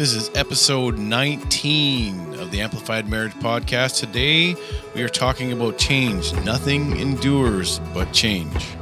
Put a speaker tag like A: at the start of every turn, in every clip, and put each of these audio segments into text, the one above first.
A: This is episode 19 of the Amplified Marriage Podcast. Today, we are talking about change. Nothing endures but change.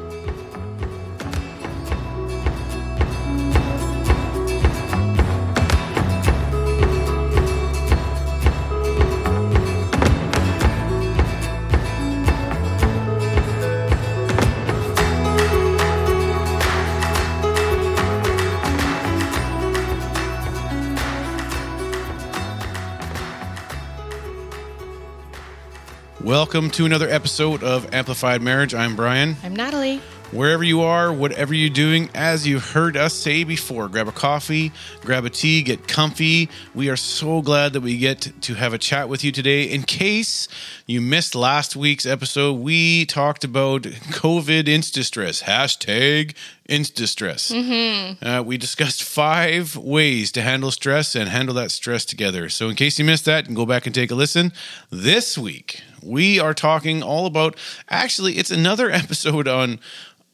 A: Welcome to another episode of Amplified Marriage. I'm Brian.
B: I'm Natalie.
A: Wherever you are, whatever you're doing, as you've heard us say before, grab a coffee, grab a tea, get comfy. We are so glad that we get to have a chat with you today. In case you missed last week's episode, we talked about COVID insta-stress, hashtag insta-stress. Mm-hmm. Uh, we discussed five ways to handle stress and handle that stress together. So in case you missed that, you can go back and take a listen. This week, we are talking all about, actually, it's another episode on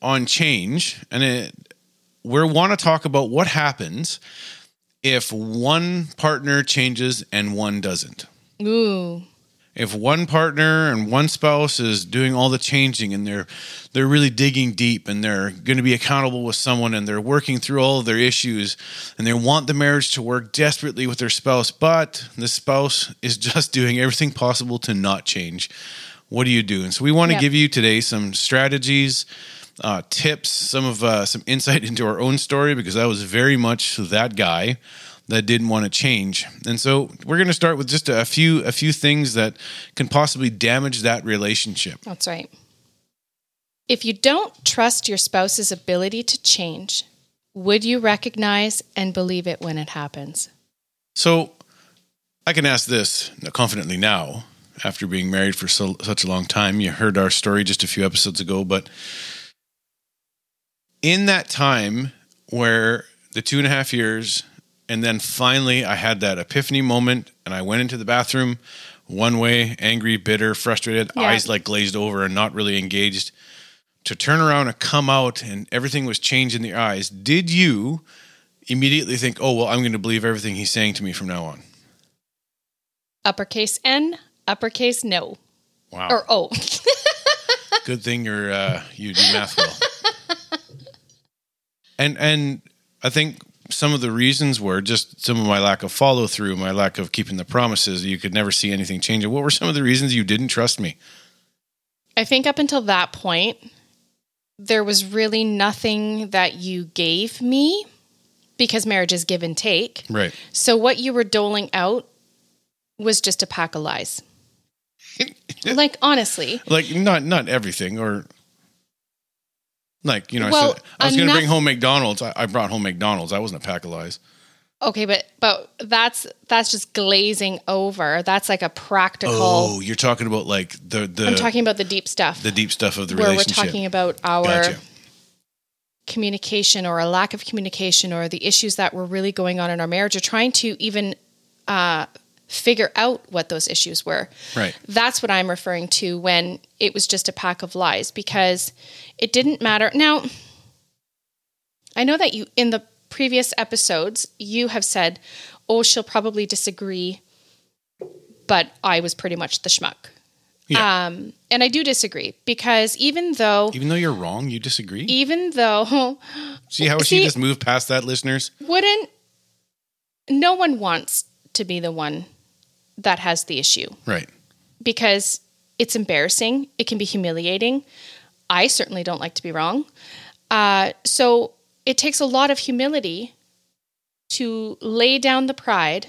A: on change, and it, we want to talk about what happens if one partner changes and one doesn't.
B: Ooh.
A: If one partner and one spouse is doing all the changing and they're they're really digging deep and they're going to be accountable with someone and they're working through all of their issues and they want the marriage to work desperately with their spouse, but the spouse is just doing everything possible to not change. What do you do? And so we want to
B: Yep.
A: give you today some strategies, uh, tips, some of uh, some insight into our own story because I was very much that guy that didn't want to change. And so we're going to start with just a few a few things that can possibly damage that relationship.
B: That's right. If you don't trust your spouse's ability to change, would you recognize and believe it when it happens?
A: So I can ask this confidently now after being married for so, such a long time. You heard our story just a few episodes ago, but in that time where the two and a half years, and then finally I had that epiphany moment and I went into the bathroom one way, angry, bitter, frustrated,
B: Yeah.
A: eyes like glazed over and not really engaged. To turn around and come out and everything was changed in the eyes. Did you immediately think, oh, well, I'm going to believe everything he's saying to me from now on?
B: Uppercase N, uppercase no.
A: Wow.
B: Or O.
A: Good thing you're uh, you do math well. and and I think some of the reasons were just some of my lack of follow through, my lack of keeping the promises. You could never see anything changing. What were some of the reasons you didn't trust me?
B: I think up until that point, there was really nothing that you gave me because marriage is give and take.
A: Right.
B: So what you were doling out was just a pack of lies. like honestly,
A: Like not not everything or like you know
B: Well,
A: I said I was going to bring home McDonald's. I, I brought home McDonald's. I wasn't a pack of lies.
B: okay, but but that's that's just glazing over. That's like a practical.
A: Oh, you're talking about like the the
B: I'm talking about the deep stuff
A: the deep stuff of the
B: where we're talking about our
A: Gotcha.
B: communication or a lack of communication or the issues that were really going on in our marriage or trying to even uh, figure out what those issues were.
A: Right.
B: That's what I'm referring to when it was just a pack of lies because it didn't matter. Now, I know that you, in the previous episodes, you have said, oh, she'll probably disagree, but I was pretty much the schmuck.
A: Yeah.
B: Um, and I do disagree because even though,
A: Even though you're wrong, you disagree.
B: even though,
A: See how she just moved past that, listeners?
B: wouldn't, no one wants to be the one that has the issue.
A: Right.
B: because it's embarrassing. It can be humiliating. I certainly don't like to be wrong. Uh, so it takes a lot of humility to lay down the pride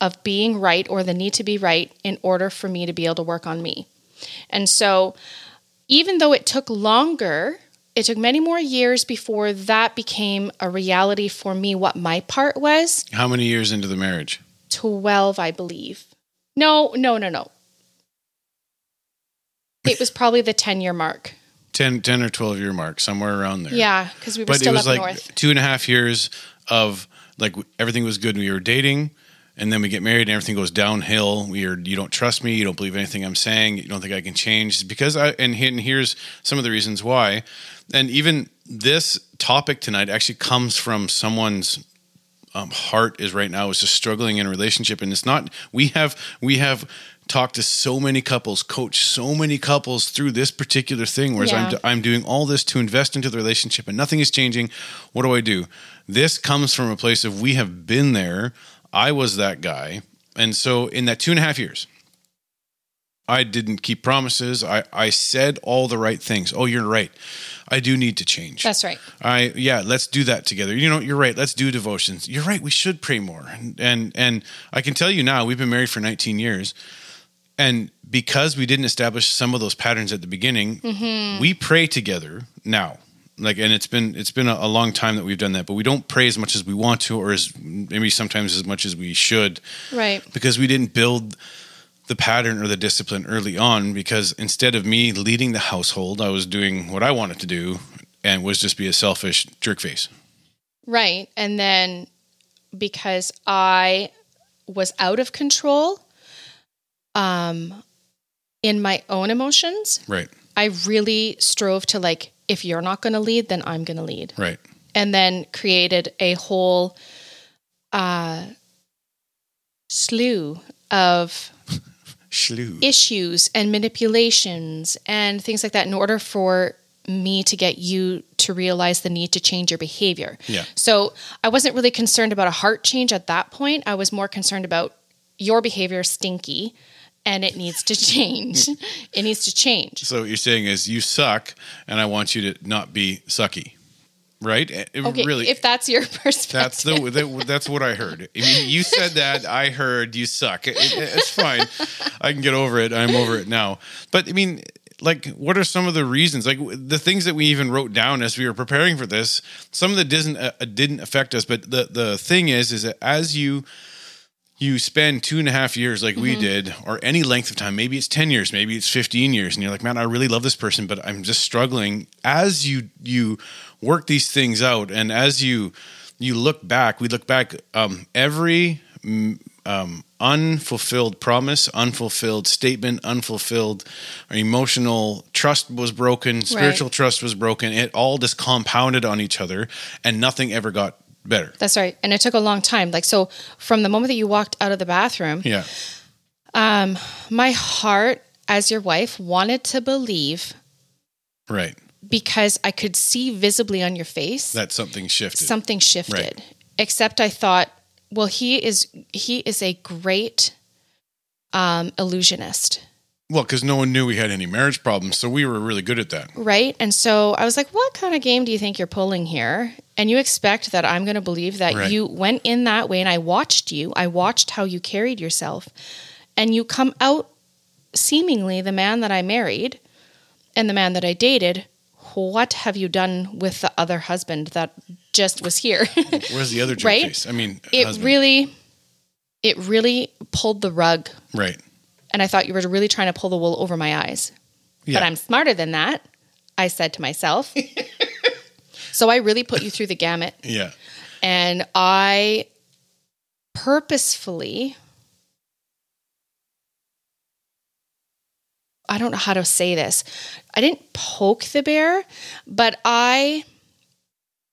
B: of being right or the need to be right in order for me to be able to work on me. And so, even though it took longer, it took many more years before that became a reality for me, what my part was.
A: How many years into the marriage?
B: 12, I believe. No, no, no, no. It was probably the 10 year mark.
A: 10, 10 or 12 year mark, somewhere around there.
B: Yeah, because we were
A: But it was
B: up
A: like
B: north.
A: two and a half years of like everything was good. We were dating. and then we get married and everything goes downhill. We are you don't trust me, you don't believe anything I'm saying, you don't think I can change because I and, and here's some of the reasons why. And even this topic tonight actually comes from someone's um, heart is right now is just struggling in a relationship, and it's not. We have we have talked to so many couples, coach so many couples through this particular thing. Whereas
B: Yeah.
A: I'm I'm doing all this to invest into the relationship, and nothing is changing. What do I do? This comes from a place of we have been there. I was that guy, and so in that two and a half years. I didn't keep promises. I, I said all the right things. Oh, you're right. I do need to change.
B: That's right.
A: I yeah, let's do that together. You know, you're right. Let's do devotions. You're right. We should pray more. And and and I can tell you now, we've been married for 19 years, and because we didn't establish some of those patterns at the beginning, mm-hmm. we pray together now. Like, and it's been it's been a, a long time that we've done that, but we don't pray as much as we want to, or as maybe sometimes as much as we should
B: Right.
A: because we didn't build the pattern or the discipline early on because instead of me leading the household i was doing what i wanted to do and was just be a selfish jerk face
B: Right. And then because I was out of control um in my own emotions,
A: right
B: I really strove to like if you're not going to lead, then I'm going to lead.
A: right
B: And then created a whole uh slew of Issues and manipulations and things like that in order for me to get you to realize the need to change your behavior.
A: Yeah.
B: So I wasn't really concerned about a heart change at that point. I was more concerned about your behavior stinky and it needs to change. it needs to change.
A: so what you're saying is you suck and i want you to not be sucky right? It-
B: Okay,
A: really
B: if that's your perspective.
A: that's the that, that's what i heard. I mean, you said that i heard you suck. It, it- it's fine. I can get over it. I'm over it now. But i mean like what are some of the reasons? Like the things that we even wrote down as we were preparing for this some of that didn't uh, didn't affect us but the the thing is is that as you you spend two and a half years like we did or any length of time maybe it's 10 years maybe it's 15 years and you're like man i really love this person but i'm just struggling as you you work these things out. And as you you look back we look back um, every mm, um, unfulfilled promise unfulfilled statement unfulfilled emotional trust was broken spiritual trust was broken. It all just compounded on each other and nothing ever got better.
B: That's right. And it took a long time. Like so from the moment that you walked out of the bathroom,
A: yeah.
B: Um, my heart as your wife wanted to believe
A: right
B: because I could see visibly on your face
A: that something shifted
B: something shifted.
A: Right.
B: Except I thought, well, he is he is a great um, illusionist,
A: Well, because no one knew we had any marriage problems, so we were really good at that.
B: right? And so I was like, what kind of game do you think you're pulling here? And you expect that I'm going to believe that
A: Right.
B: you went in that way, and I watched you. I watched how you carried yourself, and you come out seemingly the man that I married and the man that I dated. What have you done with the other husband that just was here?
A: Where's the other jerk
B: Right?
A: face? I mean,
B: it
A: husband.
B: really it really pulled the rug
A: right.
B: and i thought you were really trying to pull the wool over my eyes
A: Yeah.
B: but i'm smarter than that i said to myself so i really put you through the gamut
A: yeah.
B: and i purposefully i don't know how to say this i didn't poke the bear but i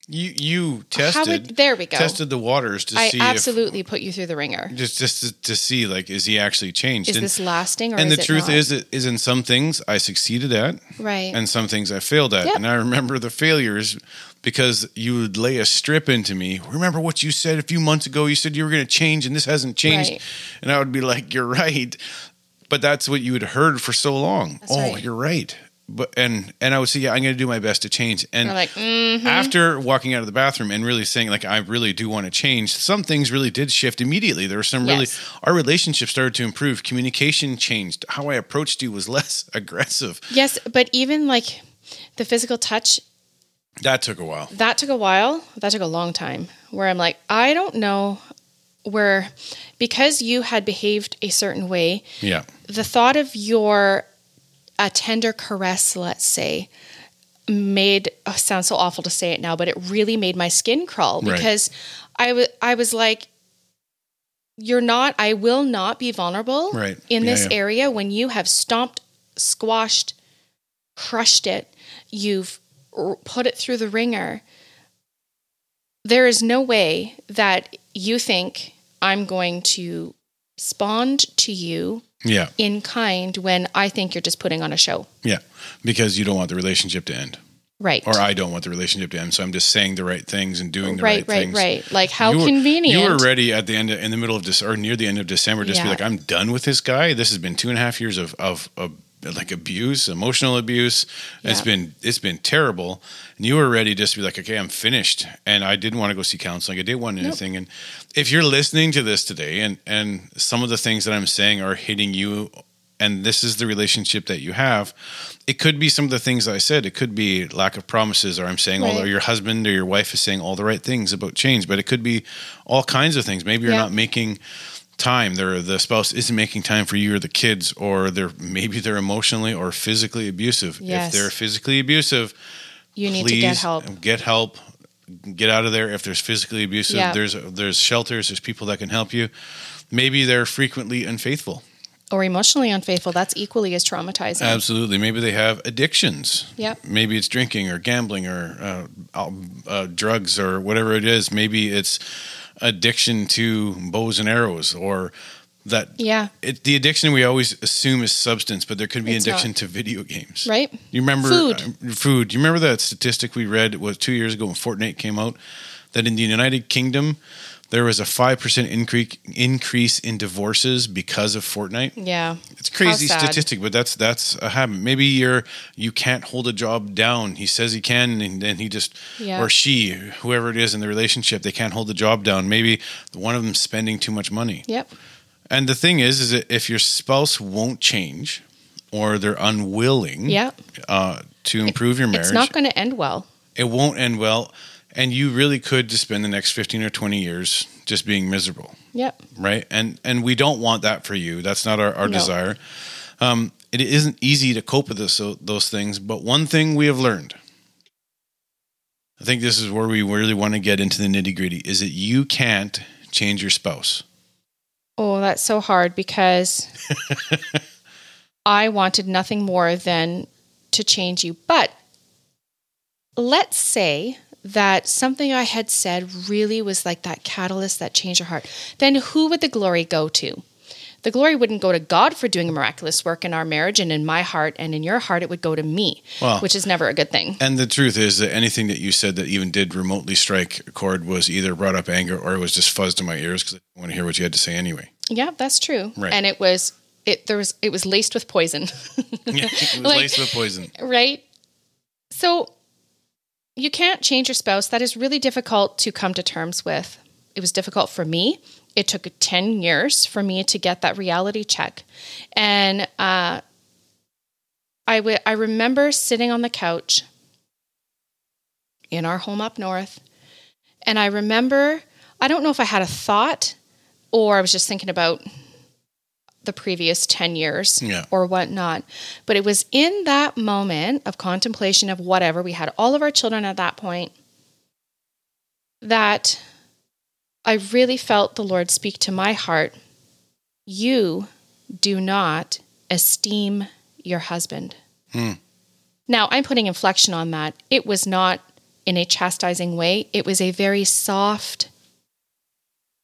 A: You you tested
B: would, there we go
A: tested the waters to
B: i
A: see
B: absolutely put you through the
A: wringer just just to, to see like is he actually changed?
B: is
A: and
B: this lasting or
A: and the truth
B: not?
A: is it is in some things I succeeded at
B: right
A: and some things I failed at.
B: Yep.
A: And I remember the failures because you would lay a strip into me. Remember what you said a few months ago? You said you were going to change and this hasn't changed.
B: Right.
A: And I would be like, You're right. But that's what you had heard for so long.
B: That's
A: oh,
B: right.
A: you're right. But and and I would say, Yeah, I'm gonna do my best to change. And
B: You're like, mm,
A: after walking out of the bathroom and really saying like I really do want to change, some things really did shift immediately. There were some really
B: Yes.
A: our relationship started to improve. Communication changed. How I approached you was less aggressive.
B: yes, but even like the physical touch,
A: That took a while.
B: that took a while. That took a long time. Where I'm like, I don't know where, because you had behaved a certain way,
A: Yeah.
B: the thought of your a tender caress, let's say, made oh, sounds so awful to say it now, but it really made my skin crawl
A: Right.
B: because I was I was like, you're not. I will not be vulnerable
A: Right.
B: in
A: Yeah,
B: this
A: yeah.
B: area when you have stomped, squashed, crushed it. You've r- put it through the wringer. There is no way that you think I'm going to respond to you
A: Yeah.
B: in kind when I think you're just putting on a show.
A: Yeah. Because you don't want the relationship to end.
B: Right.
A: Or I don't want the relationship to end. So I'm just saying the right things and doing the
B: right,
A: right,
B: right,
A: things.
B: right. Like how
A: you were,
B: convenient.
A: You were ready at the end, of, in the middle of this, or near the end of December, just to be like, I'm done with this guy. This has been two and a half years of of, of like abuse, emotional abuse. It's been it's been terrible, and you were ready just to be like, okay, I'm finished. And I didn't want to go see counseling. I didn't want anything. And if you're listening to this today, and and some of the things that I'm saying are hitting you. And this is the relationship that you have. It could be some of the things I said. It could be lack of promises, or I'm saying all,
B: Right.
A: or your husband or your wife is saying all the right things about change. But it could be all kinds of things. Maybe you're
B: Yeah.
A: not making time. They're, the spouse isn't making time for you or the kids, or they're maybe they're emotionally or physically abusive.
B: Yes.
A: If they're physically abusive,
B: you need to get help.
A: Get help. Get out of there. If there's physically abusive,
B: Yeah.
A: there's there's shelters. There's people that can help you. Maybe they're frequently unfaithful.
B: Or emotionally unfaithful. That's equally as traumatizing.
A: Absolutely. Maybe they have addictions.
B: Yep.
A: Maybe it's drinking or gambling or uh, uh, drugs or whatever it is. Maybe it's addiction to bows and arrows or that.
B: Yeah.
A: It, the addiction we always assume is substance, but there could be
B: It's
A: addiction
B: not.
A: to video games.
B: Right?
A: You remember
B: Food.
A: uh, food. You remember that statistic we read was two years ago when Fortnite came out that in the United Kingdom there was a five percent increase increase in divorces because of Fortnite.
B: Yeah.
A: It's crazy statistic, but that's that's a habit. Maybe you're you can't hold a job down. He says he can, and then he just
B: Yeah.
A: or she, whoever it is in the relationship, they can't hold the job down. Maybe one of them's spending too much money.
B: Yep.
A: And the thing is, is that if your spouse won't change or they're unwilling,
B: Yeah.
A: uh, to improve your marriage,
B: It's not going to end well.
A: it won't end well. And you really could just spend the next fifteen or twenty years just being miserable
B: Yep.
A: right? And and we don't want that for you. That's not our, our
B: No.
A: desire. Um, it isn't easy to cope with this, so, those things. But one thing we have learned, I think this is where we really want to get into the nitty gritty, is that you can't change your spouse.
B: Oh, that's so hard because I wanted nothing more than to change you. But let's say that something I had said really was like that catalyst that changed your heart. Then who would the glory go to? The glory wouldn't go to God for doing a miraculous work in our marriage and in my heart and in your heart, it would go to me,
A: Well-
B: which is never a good thing.
A: And the truth is that anything that you said that even did remotely strike a chord was either brought up anger or it was just fuzzed in my ears because I didn't want to hear what you had to say anyway.
B: Yeah, that's true.
A: Right.
B: And it was it there was it was laced with poison.
A: it was
B: Like-
A: laced with poison.
B: right? So you can't change your spouse. That is really difficult to come to terms with. It was difficult for me. It took 10 years for me to get that reality check. And uh, I w- I remember sitting on the couch in our home up north. And I remember, I don't know if I had a thought or I was just thinking about the previous 10 years
A: Yeah.
B: or whatnot. But it was in that moment of contemplation of whatever, we had all of our children at that point, that I really felt the Lord speak to my heart. You do not esteem your husband.
A: Hmm.
B: Now, I'm putting inflection on that. It was not in a chastising way, it was a very soft,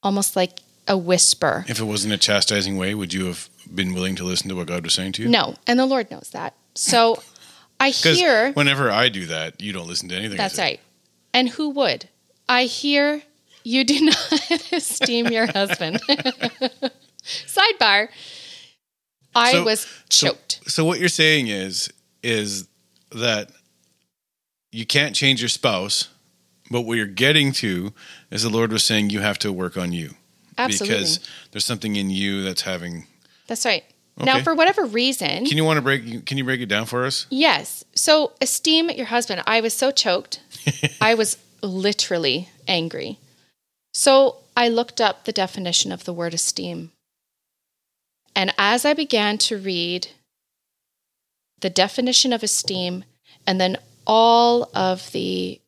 B: almost like a whisper.
A: If it wasn't a chastising way, would you have been willing to listen to what God was saying to you?
B: No, and the Lord knows that. So I hear
A: whenever I do that, you don't listen to anything.
B: That's right. And who would? I hear you do not esteem your husband. Sidebar. I
A: So-
B: was
A: so-
B: choked.
A: So what you're saying is is that you can't change your spouse, but what you're getting to is the Lord was saying you have to work on you
B: Absolutely.
A: because there's something in you that's having.
B: That's right. Now, for whatever reason,
A: Can you want to break? Can you break it down for us?
B: yes. So, esteem your husband. I was so choked. I was literally angry. So, I looked up the definition of the word esteem. And as I began to read the definition of esteem and then all of the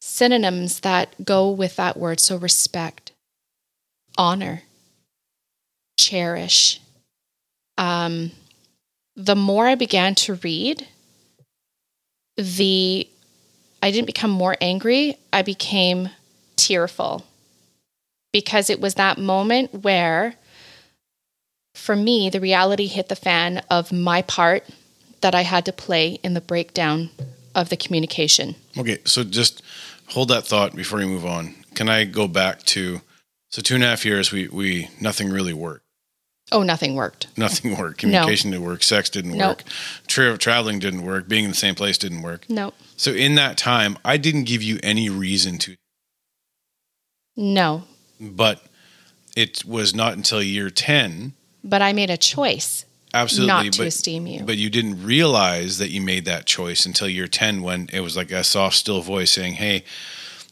B: synonyms that go with that word, so respect, honor, cherish, um, the more I began to read, the I didn't become more angry, I became tearful because it was that moment where, for me, the reality hit the fan of my part that I had to play in the breakdown of the communication.
A: Okay, so just hold that thought before you move on. Can I go back to so two and a half years? We we nothing really worked.
B: Oh, nothing worked.
A: Nothing worked. Communication didn't work. Sex didn't
B: No.
A: work. Tra- traveling didn't work. Being in the same place didn't work.
B: No,
A: So in that time, I didn't give you any reason to,
B: no.
A: but it was not until year ten,
B: But I made a choice
A: absolutely,
B: not to
A: but
B: esteem you.
A: but you didn't realize that you made that choice until year ten, when it was like a soft, still voice saying, "Hey,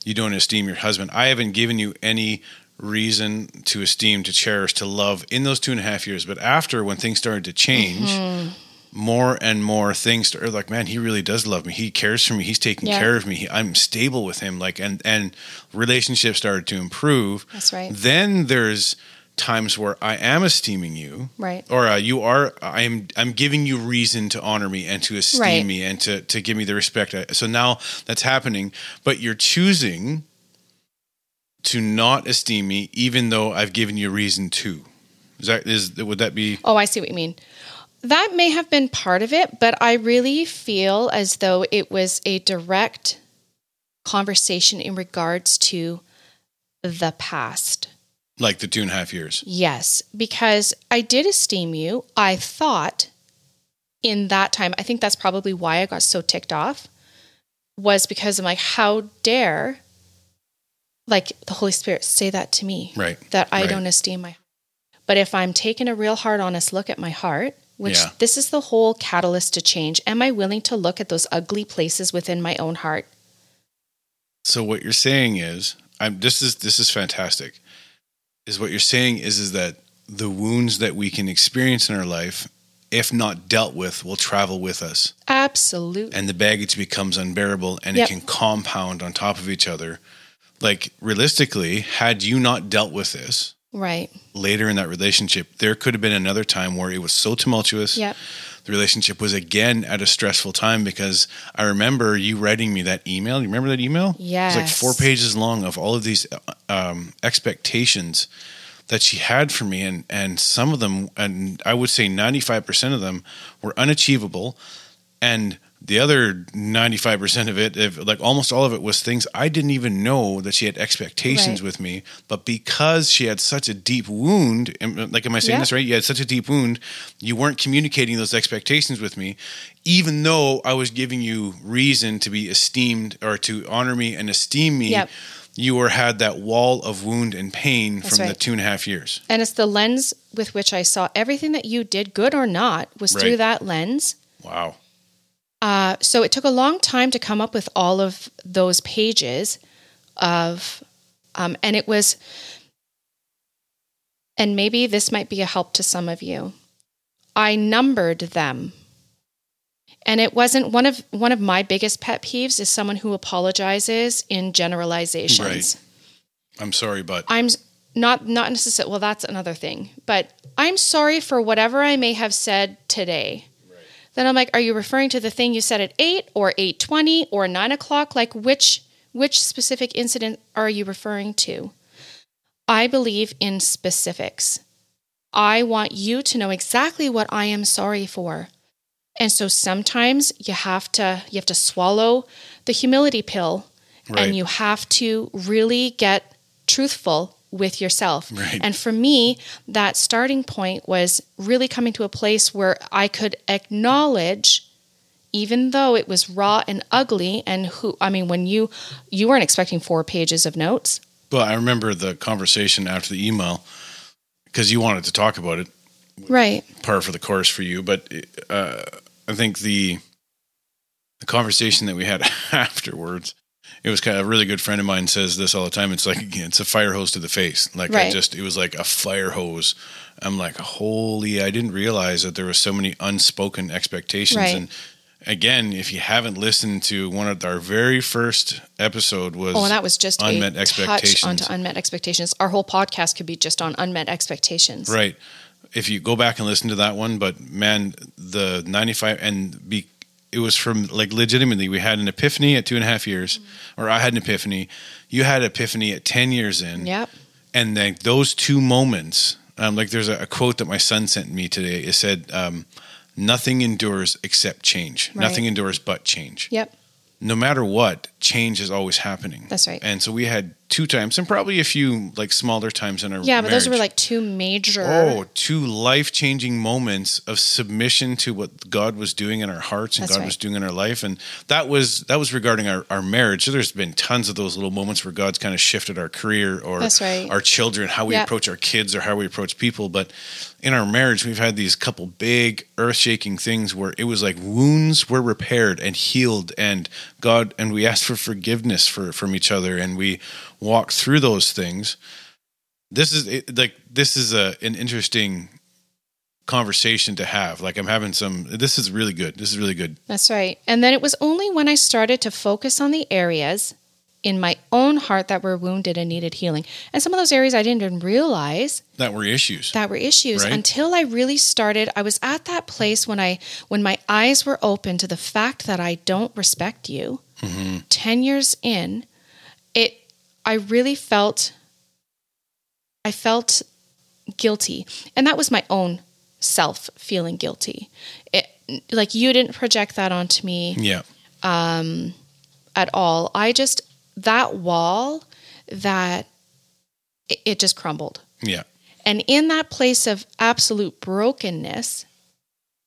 A: you don't esteem your husband." I haven't given you any reason to esteem, to cherish, to love in those two and a half years. But after, when things started to change.
B: Mm-hmm.
A: More and more things started like, man, he really does love me. He cares for me. He's taking
B: Yeah.
A: care of me. He, I'm stable with him. Like, and and relationships started to improve.
B: That's right.
A: Then there's times where I am esteeming you,
B: Right.
A: or uh, you are. I'm I'm giving you reason to honor me and to esteem
B: Right.
A: me and to to give me the respect. I- So now that's happening, but you're choosing to not esteem me, even though I've given you reason to. Is that is would that be
B: Oh, I see what you mean. That may have been part of it, but I really feel as though it was a direct conversation in regards to the past.
A: like the two and a half years?
B: Yes, because I did esteem you. I thought in that time, I think that's probably why I got so ticked off, was because I'm like, how dare, like the Holy Spirit say that to me,
A: Right.
B: that I
A: right.
B: don't esteem my But if I'm taking a real hard, honest look at my heart, which
A: Yeah.
B: this is the whole catalyst to change, am I willing to look at those ugly places within my own heart?
A: So what you're saying is, I'm this is this is fantastic. Is what you're saying is is that the wounds that we can experience in our life, if not dealt with, will travel with us,
B: Absolutely.
A: and the baggage becomes unbearable, and
B: Yep.
A: it can compound on top of each other. Like realistically, had you not dealt with this
B: Right.
A: later in that relationship, there could have been another time where it was so tumultuous.
B: Yep.
A: The relationship was again at a stressful time because I remember you writing me that email. You remember that email? Yeah. It was like four pages long of all of these um, expectations that she had for me, and and some of them, and I would say ninety five percent of them, were unachievable, and the other ninety five percent of it, if, like almost all of it, was things I didn't even know that she had expectations
B: Right.
A: with me, but because she had such a deep wound, like am I saying
B: Yeah.
A: this right? You had such a deep wound, you weren't communicating those expectations with me, even though I was giving you reason to be esteemed or to honor me and esteem me.
B: Yep.
A: You were had that wall of wound and pain
B: That's
A: from the two and a half years.
B: And it's the lens with which I saw everything that you did, good or not, was
A: Right.
B: through that lens.
A: Wow.
B: Uh, so it took a long time to come up with all of those pages of, um, and it was, and maybe this might be a help to some of you. I numbered them. And it wasn't one of one of my biggest pet peeves is someone who apologizes in generalizations.
A: Right. I'm sorry, but
B: I'm not not necessarily well that's another thing but i'm sorry for whatever i may have said today then i'm like are you referring to the thing you said at 8 or 8.20 or 9 o'clock? Like which which specific incident are you referring to? I believe in specifics. I want you to know exactly what i am sorry for. And so sometimes you have to you have to swallow the humility pill
A: Right.
B: and you have to really get truthful with yourself.
A: Right.
B: And for me, that starting point was really coming to a place where I could acknowledge even though it was raw and ugly and who I mean when you you weren't expecting four pages of notes.
A: Well, I remember the conversation after the email because you wanted to talk about it,
B: Right.
A: par for the course for you. But uh, I think the the conversation that we had afterwards, it was kind of a really good friend of mine says this all the time. It's like it's a fire hose to the face. Like I just, it was like a fire hose. I'm like, holy! I didn't realize that there were so many unspoken expectations
B: Right.
A: and. Again, if you haven't listened to one of our very first episode was
B: Oh, and that was just
A: unmet
B: a touch
A: expectations.
B: onto unmet expectations. Our whole podcast could be just on unmet expectations.
A: Right. If you go back and listen to that one, but man, the 95 and be it was from like legitimately we had an epiphany at two and a half years, or I had an epiphany. You had an epiphany at ten years in,
B: Yep.
A: and then those two moments. Um, like there's a, a quote that my son sent me today. It said, um, "Nothing endures except change.
B: Right.
A: Nothing endures but change."
B: Yep.
A: no matter what, change is always happening.
B: That's right.
A: And so we had two times, and probably a few like smaller times in our
B: Yeah, but those were like two major.
A: oh, two life changing moments of submission to what God was doing in our hearts and
B: That's
A: God
B: right.
A: was doing in our life, and that was that was regarding our, our marriage. So there's been tons of those little moments where God's kind of shifted our career or
B: right.
A: our children, how we
B: Yeah.
A: approach our kids or how we approach people. But in our marriage, we've had these couple big earth shaking things where it was like wounds were repaired and healed, and God and we asked for forgiveness for from each other, and we walked through those things. This is it, like this is a an interesting conversation to have. Like I'm having some. This is really good. This is really good.
B: That's right. And then it was only when I started to focus on the areas in my own heart that were wounded and needed healing. And some of those areas I didn't even realize
A: That were issues.
B: that were issues
A: Right.
B: until I really started. I was at that place when I when my eyes were open to the fact that I don't respect you. Mm-hmm. 10 years in, I really felt I felt guilty. And that was my own self feeling guilty. It, like you didn't project that onto me
A: yeah.
B: Um, at all. I just that wall that it, it just crumbled.
A: Yeah.
B: And in that place of absolute brokenness,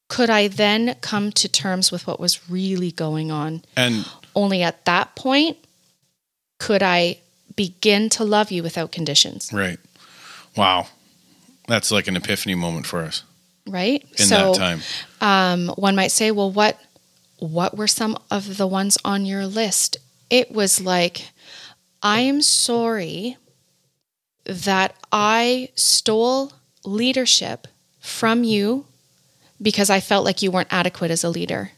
B: could I then come to terms with what was really going on?
A: And
B: Only at that point could I begin to love you without conditions,
A: right. Wow. That's like an epiphany moment for us
B: right?
A: in
B: so
A: that time.
B: um, one might say, well, what what were some of the ones on your list? It was like, I am sorry that I stole leadership from you because I felt like you weren't adequate as a leader.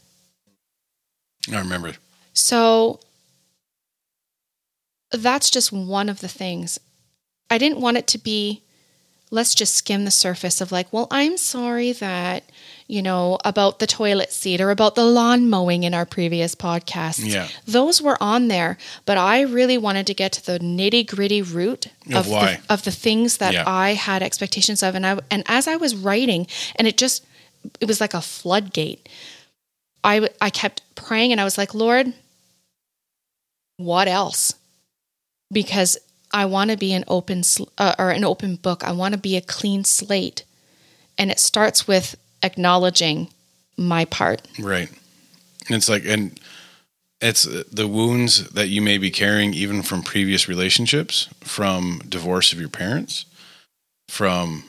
A: I remember.
B: So that's just one of the things. I didn't want it to be, let's just skim the surface of like, well, I'm sorry that, you know, about the toilet seat or about the lawn mowing in our previous podcast.
A: Yeah.
B: Those were on there, but I really wanted to get to the nitty gritty root
A: Of why.
B: The, of the things that
A: Yeah.
B: I had expectations of. And I, and as I was writing, and it just, it was like a floodgate. I, I kept praying and I was like, Lord, what else? Because I want to be an open uh, or an open book. I want to be a clean slate, and it starts with acknowledging my part.
A: Right. And it's like, and it's the wounds that you may be carrying even from previous relationships, from divorce of your parents, from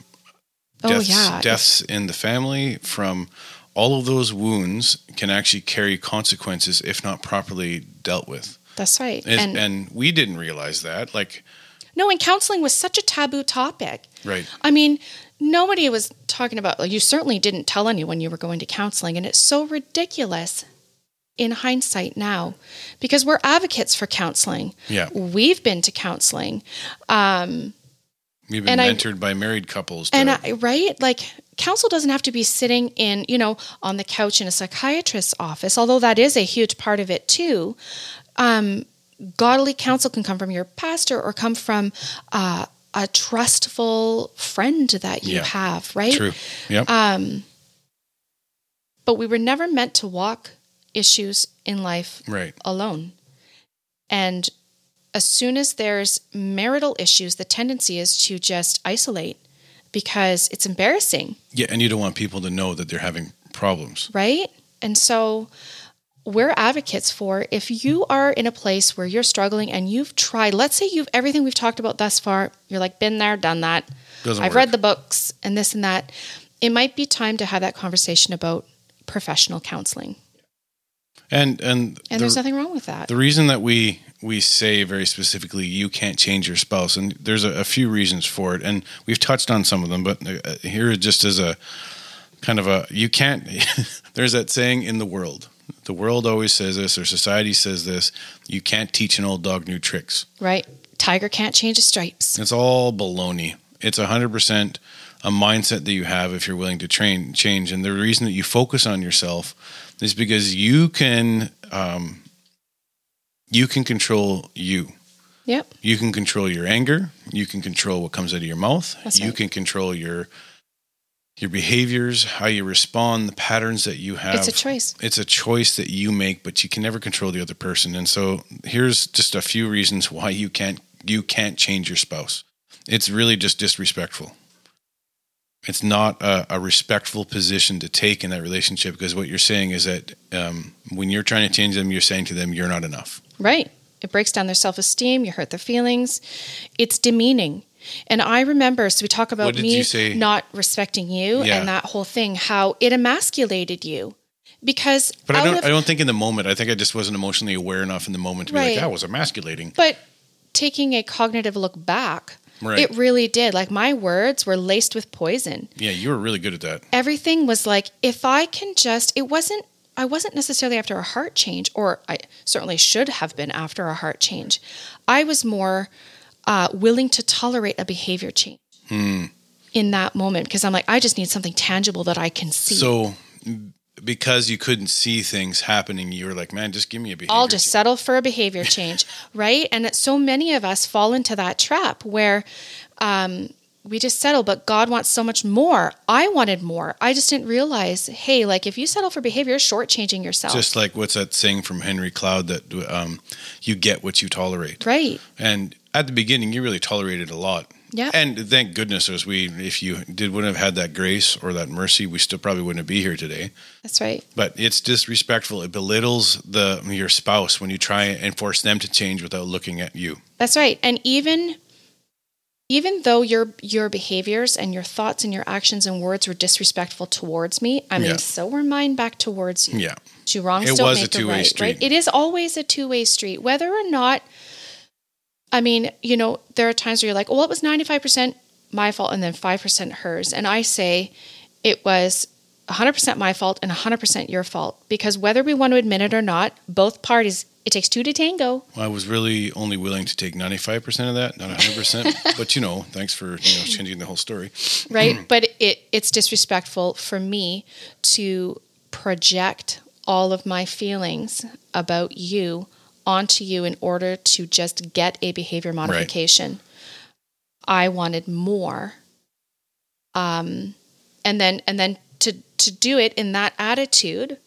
B: Oh
A: deaths,
B: yeah,
A: deaths in the family, from all of those wounds can actually carry consequences if not properly dealt with.
B: That's right.
A: And,
B: And,
A: and we didn't realize that. Like,
B: no, and counseling was such a taboo topic.
A: right.
B: I mean, nobody was talking about. Like, you certainly didn't tell anyone you were going to counseling, and it's so ridiculous in hindsight now because we're advocates for counseling.
A: Yeah.
B: We've been to counseling. Um,
A: We've been
B: and I-
A: mentored by married couples. To,
B: And I, right, like counsel doesn't have to be sitting in, you know, on the couch in a psychiatrist's office, although that is a huge part of it too. Um, godly counsel can come from your pastor or come from uh, a trustful friend that you
A: Yeah.
B: have, right?
A: True. Yep.
B: Um, but we were never meant to walk issues in life
A: right.
B: alone. And as soon as there's marital issues, the tendency is to just isolate because it's embarrassing,
A: Yeah. And you don't want people to know that they're having problems.
B: right? And so we're advocates for if you are in a place where you're struggling and you've tried, let's say you've everything we've talked about thus far, you're like, been there, done that.
A: Doesn't
B: I've
A: work.
B: read the books and this and that. It might be time to have that conversation about professional counseling.
A: And and
B: And
A: the-
B: there's nothing wrong with that.
A: The reason that we we say very specifically you can't change your spouse, and there's a, a few reasons for it, and we've touched on some of them, but uh, here just as a kind of a you can't. there's that saying in the world. The world always says this, or society says this. You can't teach an old dog new tricks.
B: right? Tiger can't change his stripes.
A: It's all baloney. It's a hundred percent a mindset that you have if you're willing to train change. And the reason that you focus on yourself is because you can um, you can control you.
B: Yep.
A: You can control your anger. You can control what comes out of your mouth.
B: That's
A: you
B: right.
A: can control your your behaviors, how you respond, the patterns that you have.
B: It's a choice.
A: It's a choice that you make, but you can never control the other person. And so here's just a few reasons why you can't you can't change your spouse. It's really just disrespectful. It's not a, a respectful position to take in that relationship because what you're saying is that um, when you're trying to change them, you're saying to them, "You're not enough."
B: Right. It breaks down their self esteem. You hurt their feelings. It's demeaning. And I remember, so we talk about me
A: say?
B: not respecting you
A: Yeah.
B: and that whole thing, how it emasculated you. Because
A: But I don't.
B: of-
A: I don't think in the moment. I think I just wasn't emotionally aware enough in the moment to be like, "That was emasculating."
B: But taking a cognitive look back,
A: Right.
B: it really did. Like my words were laced with poison.
A: Yeah, you were really good at that.
B: Everything was like, if I can just, it wasn't, I wasn't necessarily after a heart change, or I certainly should have been after a heart change. I was more uh, willing to tolerate a behavior change
A: Hmm.
B: in that moment because I'm like, I just need something tangible that I can see.
A: So, because you couldn't see things happening, you were like, "Man, just give me a behavior."
B: I'll just
A: change."
B: settle for a behavior change, right? And so many of us fall into that trap where um, we just settle, but God wants so much more. I wanted more. I just didn't realize, hey, like if you settle for behavior, you're shortchanging yourself.
A: Just like what's that saying from Henry Cloud that um, you get what you tolerate.
B: right.
A: And at the beginning, you really tolerated a lot.
B: Yeah.
A: And thank goodness, as we, if you did wouldn't have had that grace or that mercy, we still probably wouldn't be here today.
B: That's right.
A: But it's disrespectful. It belittles the your spouse when you try and force them to change without looking at you.
B: That's right. And even even though your your behaviors and your thoughts and your actions and words were disrespectful towards me, I mean,
A: Yeah.
B: so were mine back towards you.
A: Yeah.
B: Two wrongs
A: It
B: don't
A: was
B: make a
A: two-way
B: right,
A: street.
B: right? It is always a two way street, whether or not. I mean, you know, there are times where you're like, "Well, it was ninety five percent my fault and then five percent hers," and I say it was hundred percent my fault and hundred percent your fault because whether we want to admit it or not, both parties. It takes two to tango.
A: Well, I was really only willing to take 95% of that, not 100%. but, you know, thanks for, you know, changing the whole story.
B: right? Mm. but it it's disrespectful for me to project all of my feelings about you onto you in order to just get a behavior modification. I wanted more. Um and then and then to to do it in that attitude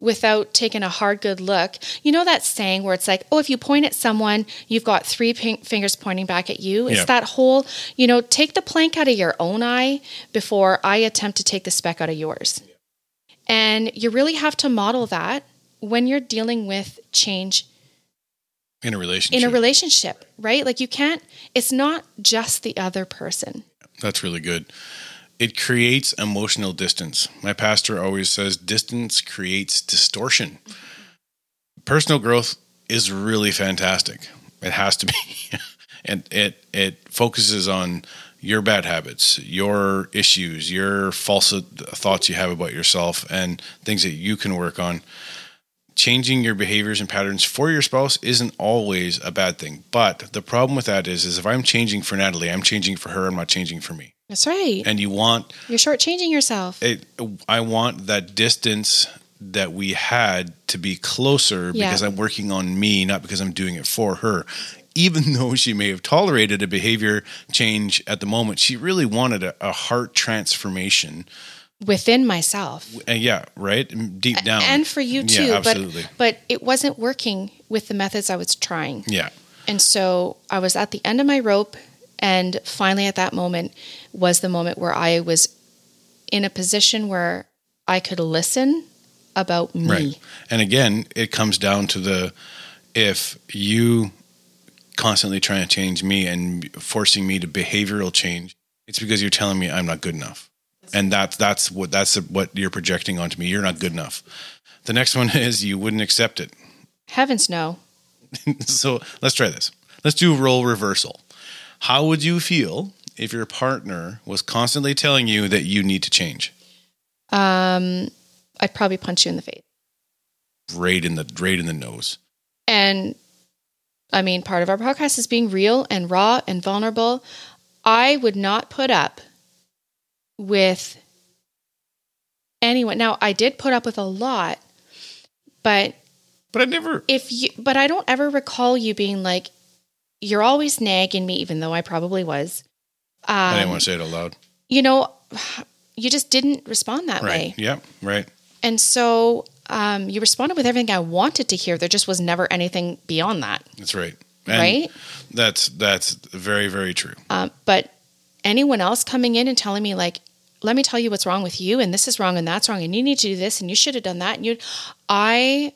B: without taking a hard good look. You know that saying where it's like, "Oh, if you point at someone, you've got three pin- fingers pointing back at you." It's that whole, you know, take the plank out of your own eye before I attempt to take the speck out of yours. And you really have to model that when you're dealing with change
A: In a relationship.
B: in a relationship, right? Like you can't it's not just the other person.
A: That's really good. It creates emotional distance. My pastor always says distance creates distortion. Personal growth is really fantastic. It has to be. and it it focuses on your bad habits, your issues, your false thoughts you have about yourself and things that you can work on. Changing your behaviors and patterns for your spouse isn't always a bad thing. But the problem with that is is if I'm changing for Natalie, I'm changing for her, I'm not changing for me
B: That's right.
A: and you want
B: You're shortchanging yourself.
A: it i want that distance that we had to be closer
B: Yeah.
A: because i'm working on me not because i'm doing it for her even though she may have tolerated a behavior change at the moment she really wanted a, a heart transformation
B: within myself.
A: and uh, yeah right deep down
B: and for you too
A: yeah absolutely
B: but but it wasn't working with the methods i was trying
A: yeah
B: and so i was at the end of my rope and finally at that moment was the moment where i was in a position where i could listen about me
A: Right. And again, it comes down to the if you constantly trying to change me and forcing me to behavioral change, it's because you're telling me I'm not good enough. And that's that's what that's what you're projecting onto me. You're not good enough. The next one is you wouldn't accept it.
B: heavens no
A: so let's try this. Let's do role reversal. How would you feel if your partner was constantly telling you that you need to change?
B: um i'd probably punch you in the face
A: Right in the right in the nose.
B: And I mean, part of our podcast is being real and raw and vulnerable. I would not put up with anyone. Now, I did put up with a lot, but
A: But I never.
B: if you, but I don't ever recall you being like, you're always nagging me, even though I probably was. Um,
A: I didn't want to say it aloud.
B: You know, you just didn't respond that
A: Right.
B: way.
A: Yep. Right.
B: And so um, you responded with everything I wanted to hear. There just was never anything beyond that.
A: That's right. And
B: right.
A: That's that's very very true.
B: Um, but anyone else coming in and telling me, like, let me tell you what's wrong with you, and this is wrong, and that's wrong, and you need to do this, and you should have done that, and you, I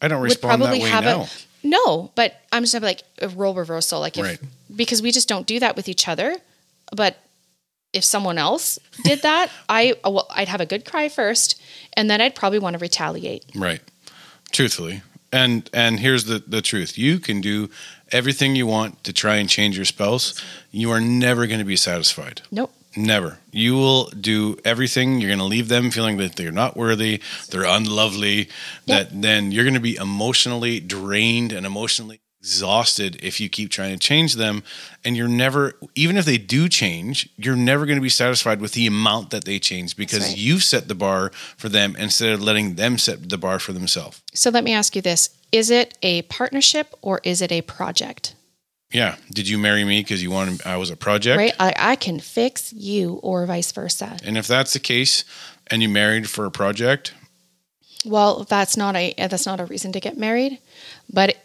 A: I don't
B: would
A: respond that
B: probably
A: way
B: have
A: now.
B: a no, but I'm just gonna be like a role reversal, like if
A: Right.
B: because we just don't do that with each other. But if someone else did that, I uh, well, I'd have a good cry first, and then I'd probably want to retaliate.
A: Right. Truthfully. And and here's the the truth. You can do everything you want to try and change your spouse. You are never going to be satisfied.
B: Nope.
A: Never. You will do everything. You're going to leave them feeling that they're not worthy, they're unlovely, that then you're going to be emotionally drained and emotionally exhausted if you keep trying to change them. And you're never, even if they do change, you're never going to be satisfied with the amount that they change because
B: right.
A: you've set the bar for them instead of letting them set the bar for themselves.
B: So let me ask you this: Is it a partnership or is it a project?
A: Yeah. Did you marry me because you wanted, I was a project?
B: Right? I, I can fix you, or vice versa.
A: And if that's the case and you married for a project,
B: Well, that's not a that's not a reason to get married. But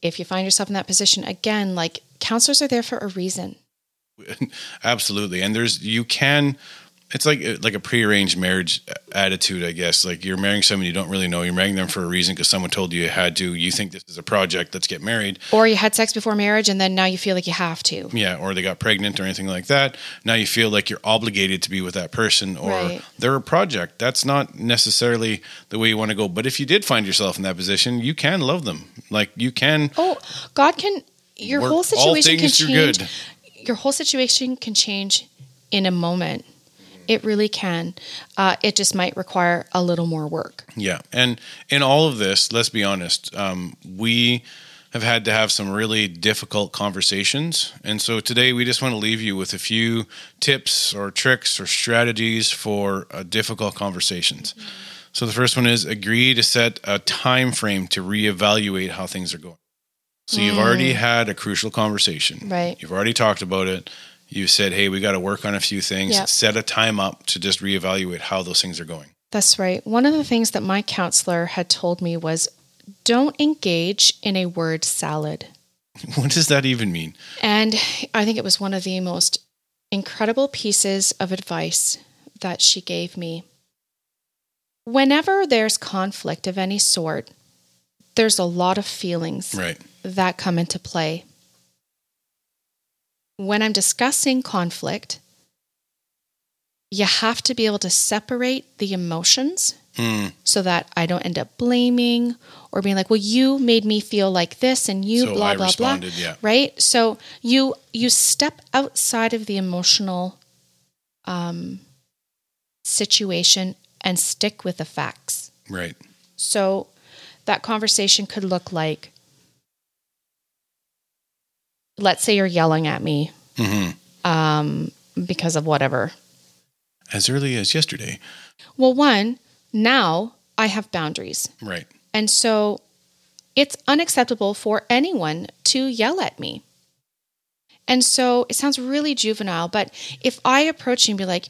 B: if you find yourself in that position again, like counselors are there for a reason.
A: Absolutely, and there's you can. It's like like a prearranged marriage attitude, I guess. Like you're marrying someone you don't really know. You're marrying them for a reason because someone told you you had to. You think this is a project. Let's get married.
B: Or you had sex before marriage and then now you feel like you have to.
A: Yeah, or they got pregnant or anything like that. Now you feel like you're obligated to be with that person, or
B: Right.
A: they're a project. That's not necessarily the way you want to go. But if you did find yourself in that position, you can love them. Like you can.
B: Oh, God can your whole situation can change. Your whole situation can change in a moment. It really can. Uh, it just might require a little more work.
A: Yeah, and in all of this, let's be honest, um, we have had to have some really difficult conversations, and so today we just want to leave you with a few tips or tricks or strategies for uh, difficult conversations. So the first one is agree to set a time frame to reevaluate how things are going. So you've already had a crucial conversation,
B: Right.
A: You've already talked about it. You said, "Hey, we got to work on a few things." Set a time up to just reevaluate how those things are going.
B: That's right. One of the things that my counselor had told me was don't engage in a word salad.
A: What does that even mean?
B: And I think it was one of the most incredible pieces of advice that she gave me. Whenever there's conflict of any sort, there's a lot of feelings
A: Right.
B: that come into play. When I'm discussing conflict, you have to be able to separate the emotions
A: Hmm.
B: so that I don't end up blaming or being like, "Well, you made me feel like this and you
A: So
B: blah
A: I
B: blah blah."
A: yeah.
B: Right? So you you step outside of the emotional um situation and stick with the facts.
A: Right.
B: So that conversation could look like let's say you're yelling at me
A: hmm
B: um, because of whatever.
A: As early as yesterday.
B: Well, one, now I have boundaries.
A: Right.
B: And so it's unacceptable for anyone to yell at me. And so it sounds really juvenile, but if I approach you and be like,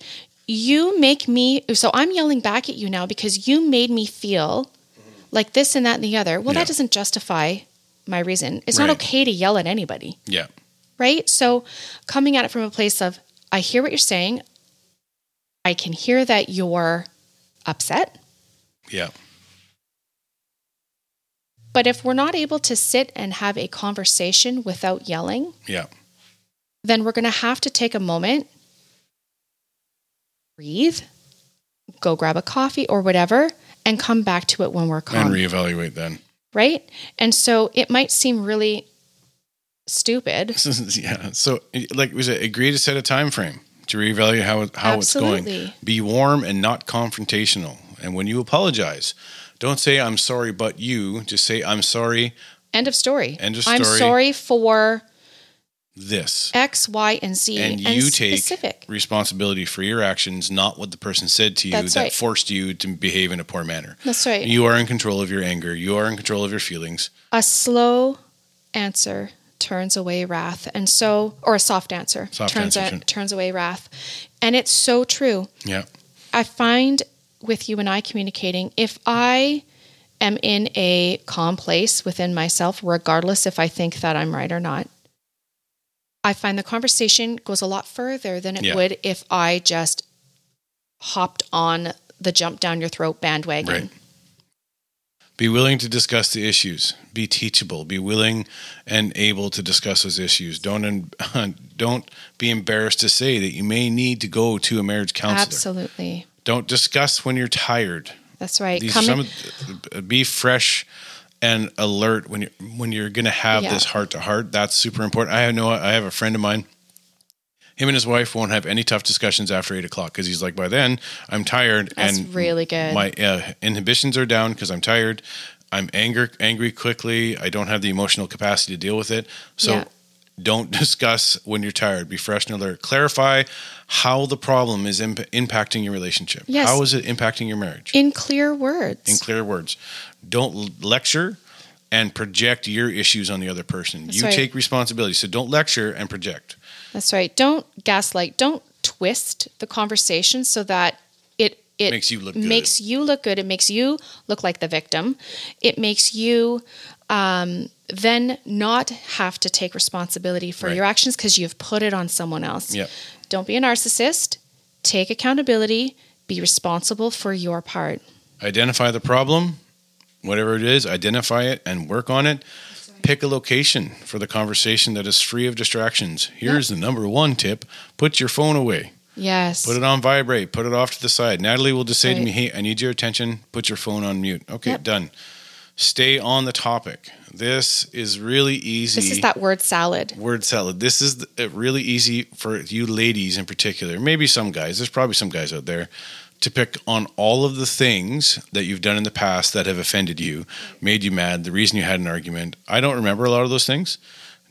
B: you make me, so I'm yelling back at you now because you made me feel like this and that and the other. Well,
A: Yeah.
B: that doesn't justify my reason. It's
A: Right.
B: not okay to yell at anybody,
A: Yeah.
B: right? So coming at it from a place of, I hear what you're saying. I can hear that you're upset.
A: Yeah.
B: But if we're not able to sit and have a conversation without yelling,
A: Yeah.
B: then we're going to have to take a moment, breathe, go grab a coffee or whatever, and come back to it when we're calm.
A: And reevaluate then.
B: Right? And so it might seem really stupid.
A: yeah. So like was it agree to set a time frame to reevaluate how how it's going. Be warm and not confrontational. And when you apologize, don't say I'm sorry but you, just say I'm sorry
B: End of story.
A: End of story.
B: I'm sorry for
A: this.
B: X, Y, and Z,
A: And you take
B: specific.
A: responsibility for your actions, not what the person said to you
B: That's
A: that
B: right.
A: forced you to behave in a poor manner.
B: That's right.
A: You are in control of your anger. You are in control of your feelings.
B: a slow answer turns away wrath, and so, or a soft answer
A: Soft
B: turns
A: answer,
B: turns away wrath, and it's so true.
A: Yeah.
B: I find with you and I communicating, if I am in a calm place within myself, regardless if I think that I'm right or not, I find the conversation goes a lot further than it
A: Yeah.
B: would if I just hopped on the jump down your throat bandwagon.
A: Right. Be willing to discuss the issues. Be teachable. Be willing and able to discuss those issues. Don't don't be embarrassed to say that you may need to go to a marriage counselor.
B: Absolutely.
A: Don't discuss when you're tired.
B: That's right.
A: These
B: Come in-
A: some be fresh and alert when you're when you're going to have
B: Yeah.
A: this heart to heart. That's super important. I know I have a friend of mine. Him and his wife won't have any tough discussions after eight o'clock because he's like, by then I'm tired
B: That's
A: and
B: really good.
A: My uh, inhibitions are down because I'm tired. I'm anger angry quickly. I don't have the emotional capacity to deal with it. So
B: Yeah.
A: Don't discuss when you're tired. Be fresh and alert. Clarify how the problem is imp- impacting your relationship.
B: Yes.
A: How is it impacting your marriage?
B: in clear words.
A: in clear words. Don't lecture and project your issues on the other person.
B: That's
A: you
B: right.
A: take responsibility. So don't lecture and project.
B: That's right. Don't gaslight. Don't twist the conversation so that it it
A: Makes you look good.
B: makes you look good. It makes you look like the victim. It makes you um, then not have to take responsibility for
A: Right.
B: your actions because you've put it on someone else.
A: Yep.
B: Don't be a narcissist. Take accountability. Be responsible for your part.
A: Identify the problem, whatever it is, identify it and work on it. Pick a location for the conversation that is free of distractions. Here's the number one tip put your phone away.
B: Yes.
A: Put it on vibrate. Put it off to the side. Natalie will just say to me, "Hey, I need your attention. Put your phone on mute." Okay,
B: Yep.
A: done. Stay on the topic. This is really easy.
B: this is that word salad.
A: word salad. This is really easy for you ladies in particular. Maybe some guys. There's probably some guys out there to pick on all of the things that you've done in the past that have offended you, made you mad, the reason you had an argument. I don't remember a lot of those things.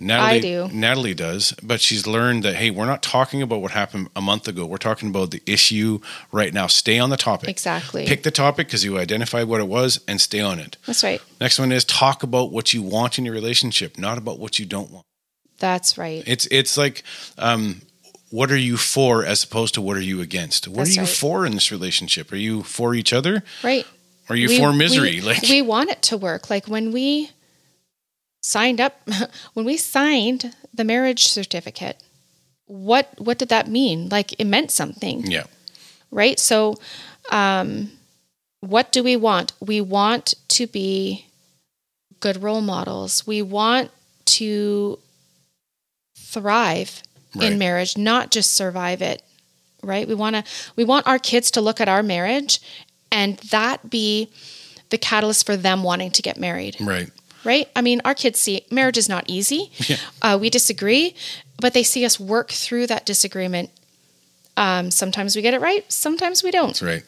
A: Natalie,
B: I do.
A: Natalie does, but she's learned that hey, we're not talking about what happened a month ago. We're talking about the issue right now. Stay on the topic.
B: Exactly.
A: Pick the topic because you identified what it was and stay on it.
B: That's right.
A: Next one is talk about what you want in your relationship, not about what you don't want.
B: That's right.
A: It's it's like um, what are you for as opposed to what are you against? What
B: That's
A: are you
B: right.
A: for in this relationship? Are you for each other?
B: Right.
A: Are you
B: We-
A: for misery?
B: We,
A: like
B: we want it to work. Like when we signed up, when we signed the marriage certificate, what what did that mean? Like it meant something,
A: yeah,
B: right? So, um, what do we want? We want to be good role models. We want to thrive
A: Right.
B: in marriage, not just survive it. Right? We want to we want our kids to look at our marriage and that be the catalyst for them wanting to get married.
A: right.
B: Right? I mean, our kids see marriage is not easy.
A: Yeah.
B: Uh, we disagree, but they see us work through that disagreement. Um, sometimes we get it right, sometimes we don't.
A: That's right.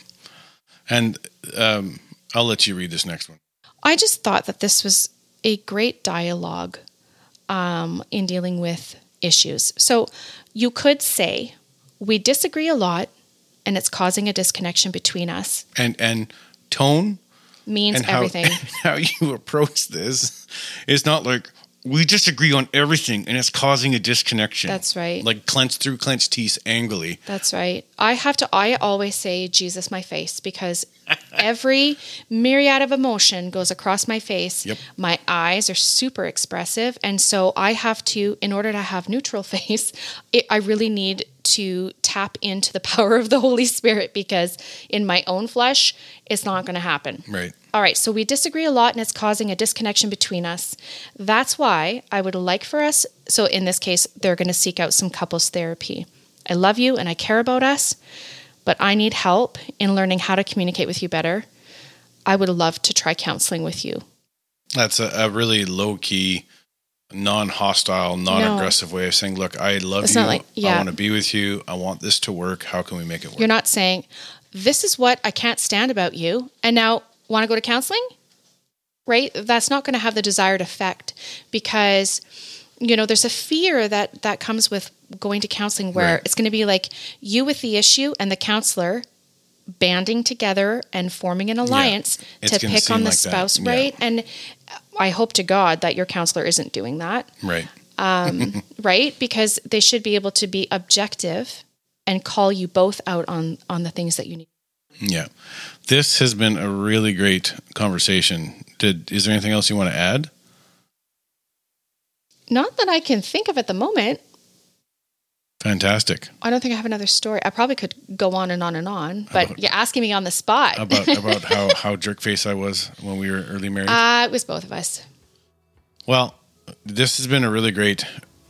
A: And um, I'll let you read this next one.
B: I just thought that this was a great dialogue um, in dealing with issues. So you could say, we disagree a lot and it's causing a disconnection between us,
A: And and tone
B: means
A: and how
B: everything.
A: how you approach this is not like we disagree on everything and it's causing a disconnection.
B: That's right.
A: Like clench through clenched teeth angrily.
B: That's right. I have to, I always say, Jesus, my face, because every myriad of emotion goes across my face.
A: Yep.
B: My eyes are super expressive. And so I have to, in order to have neutral face, it, I really need to tap into the power of the Holy Spirit because in my own flesh, it's not going to happen.
A: Right.
B: All right, so we disagree a lot and it's causing a disconnection between us. That's why I would like for us, so in this case, they're going to seek out some couples therapy. I love you and I care about us, but I need help in learning how to communicate with you better. I would love to try counseling with you.
A: That's a, a really low key, non hostile, non aggressive way of saying, Look, I love
B: It's
A: you.
B: like- yeah.
A: I want to be with you. I want this to work. How can we make it work?
B: You're not saying, This is what I can't stand about you, and now want to go to counseling? Right? That's not going to have the desired effect because you know, there's a fear that that comes with going to counseling where
A: Right.
B: it's going to be like you with the issue and the counselor banding together and forming an alliance
A: It's
B: to pick on the
A: like that.
B: spouse,
A: Yeah.
B: right? And I hope to God that your counselor isn't doing that,
A: Right.
B: Um, right? Because they should be able to be objective and call you both out on on the things that you need.
A: Yeah. This has been a really great conversation. Did is there anything else you want to add?
B: Not that I can think of at the moment.
A: Fantastic.
B: I don't think I have another story. I probably could go on and on and on, but
A: About-
B: you're asking me on the spot.
A: About about how how jerk face I was when we were early married.
B: uh, it was both of us.
A: Well, this has been a really great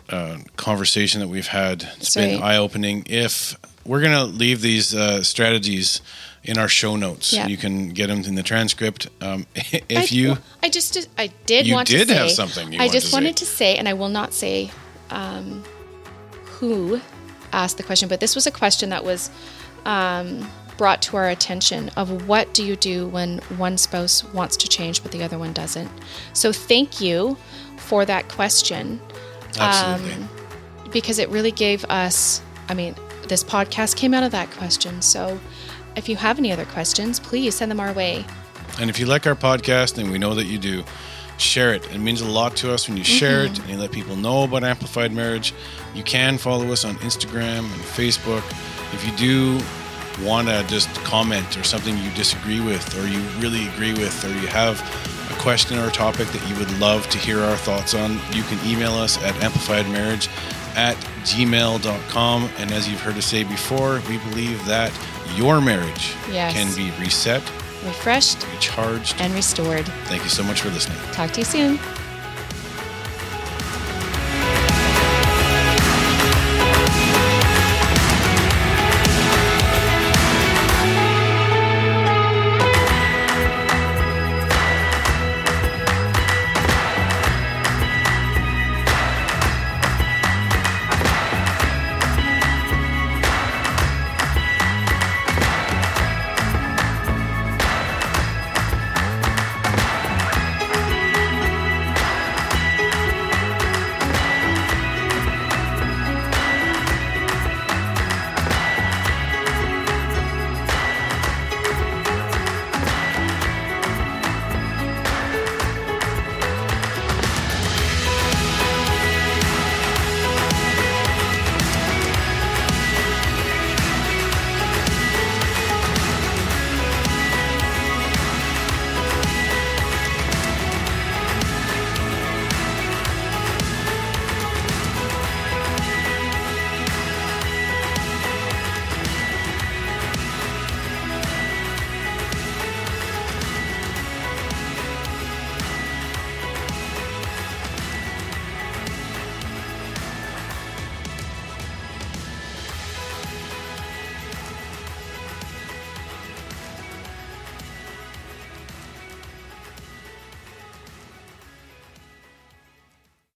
A: uh, conversation that we've had. It's
B: That's
A: been
B: right.
A: eye opening. If we're going to leave these uh, strategies in our show notes,
B: Yeah.
A: you can get them in the transcript. Um, if
B: I,
A: you,
B: I just, I did
A: You
B: want
A: did
B: to say,
A: have something you
B: I just
A: to say.
B: wanted to say, and I will not say um, who asked the question, but this was a question that was um, brought to our attention of what do you do when one spouse wants to change but the other one doesn't. So thank you for that question
A: absolutely,
B: um, because it really gave us. I mean, this podcast came out of that question. So if you have any other questions, please send them our way.
A: and if you like our podcast, and we know that you do, share it. It means a lot to us when you share
B: Mm-hmm.
A: it and you let people know about Amplified Marriage. You can follow us on Instagram and Facebook. If you do want to just comment or something you disagree with, or you really agree with, or you have a question or a topic that you would love to hear our thoughts on, you can email us at amplifiedmarriage at gmail.com. And as you've heard us say before, we believe that your marriage
B: Yes.
A: can be reset,
B: Refreshed
A: recharged.
B: and restored.
A: Thank you so much for listening.
B: Talk to you soon.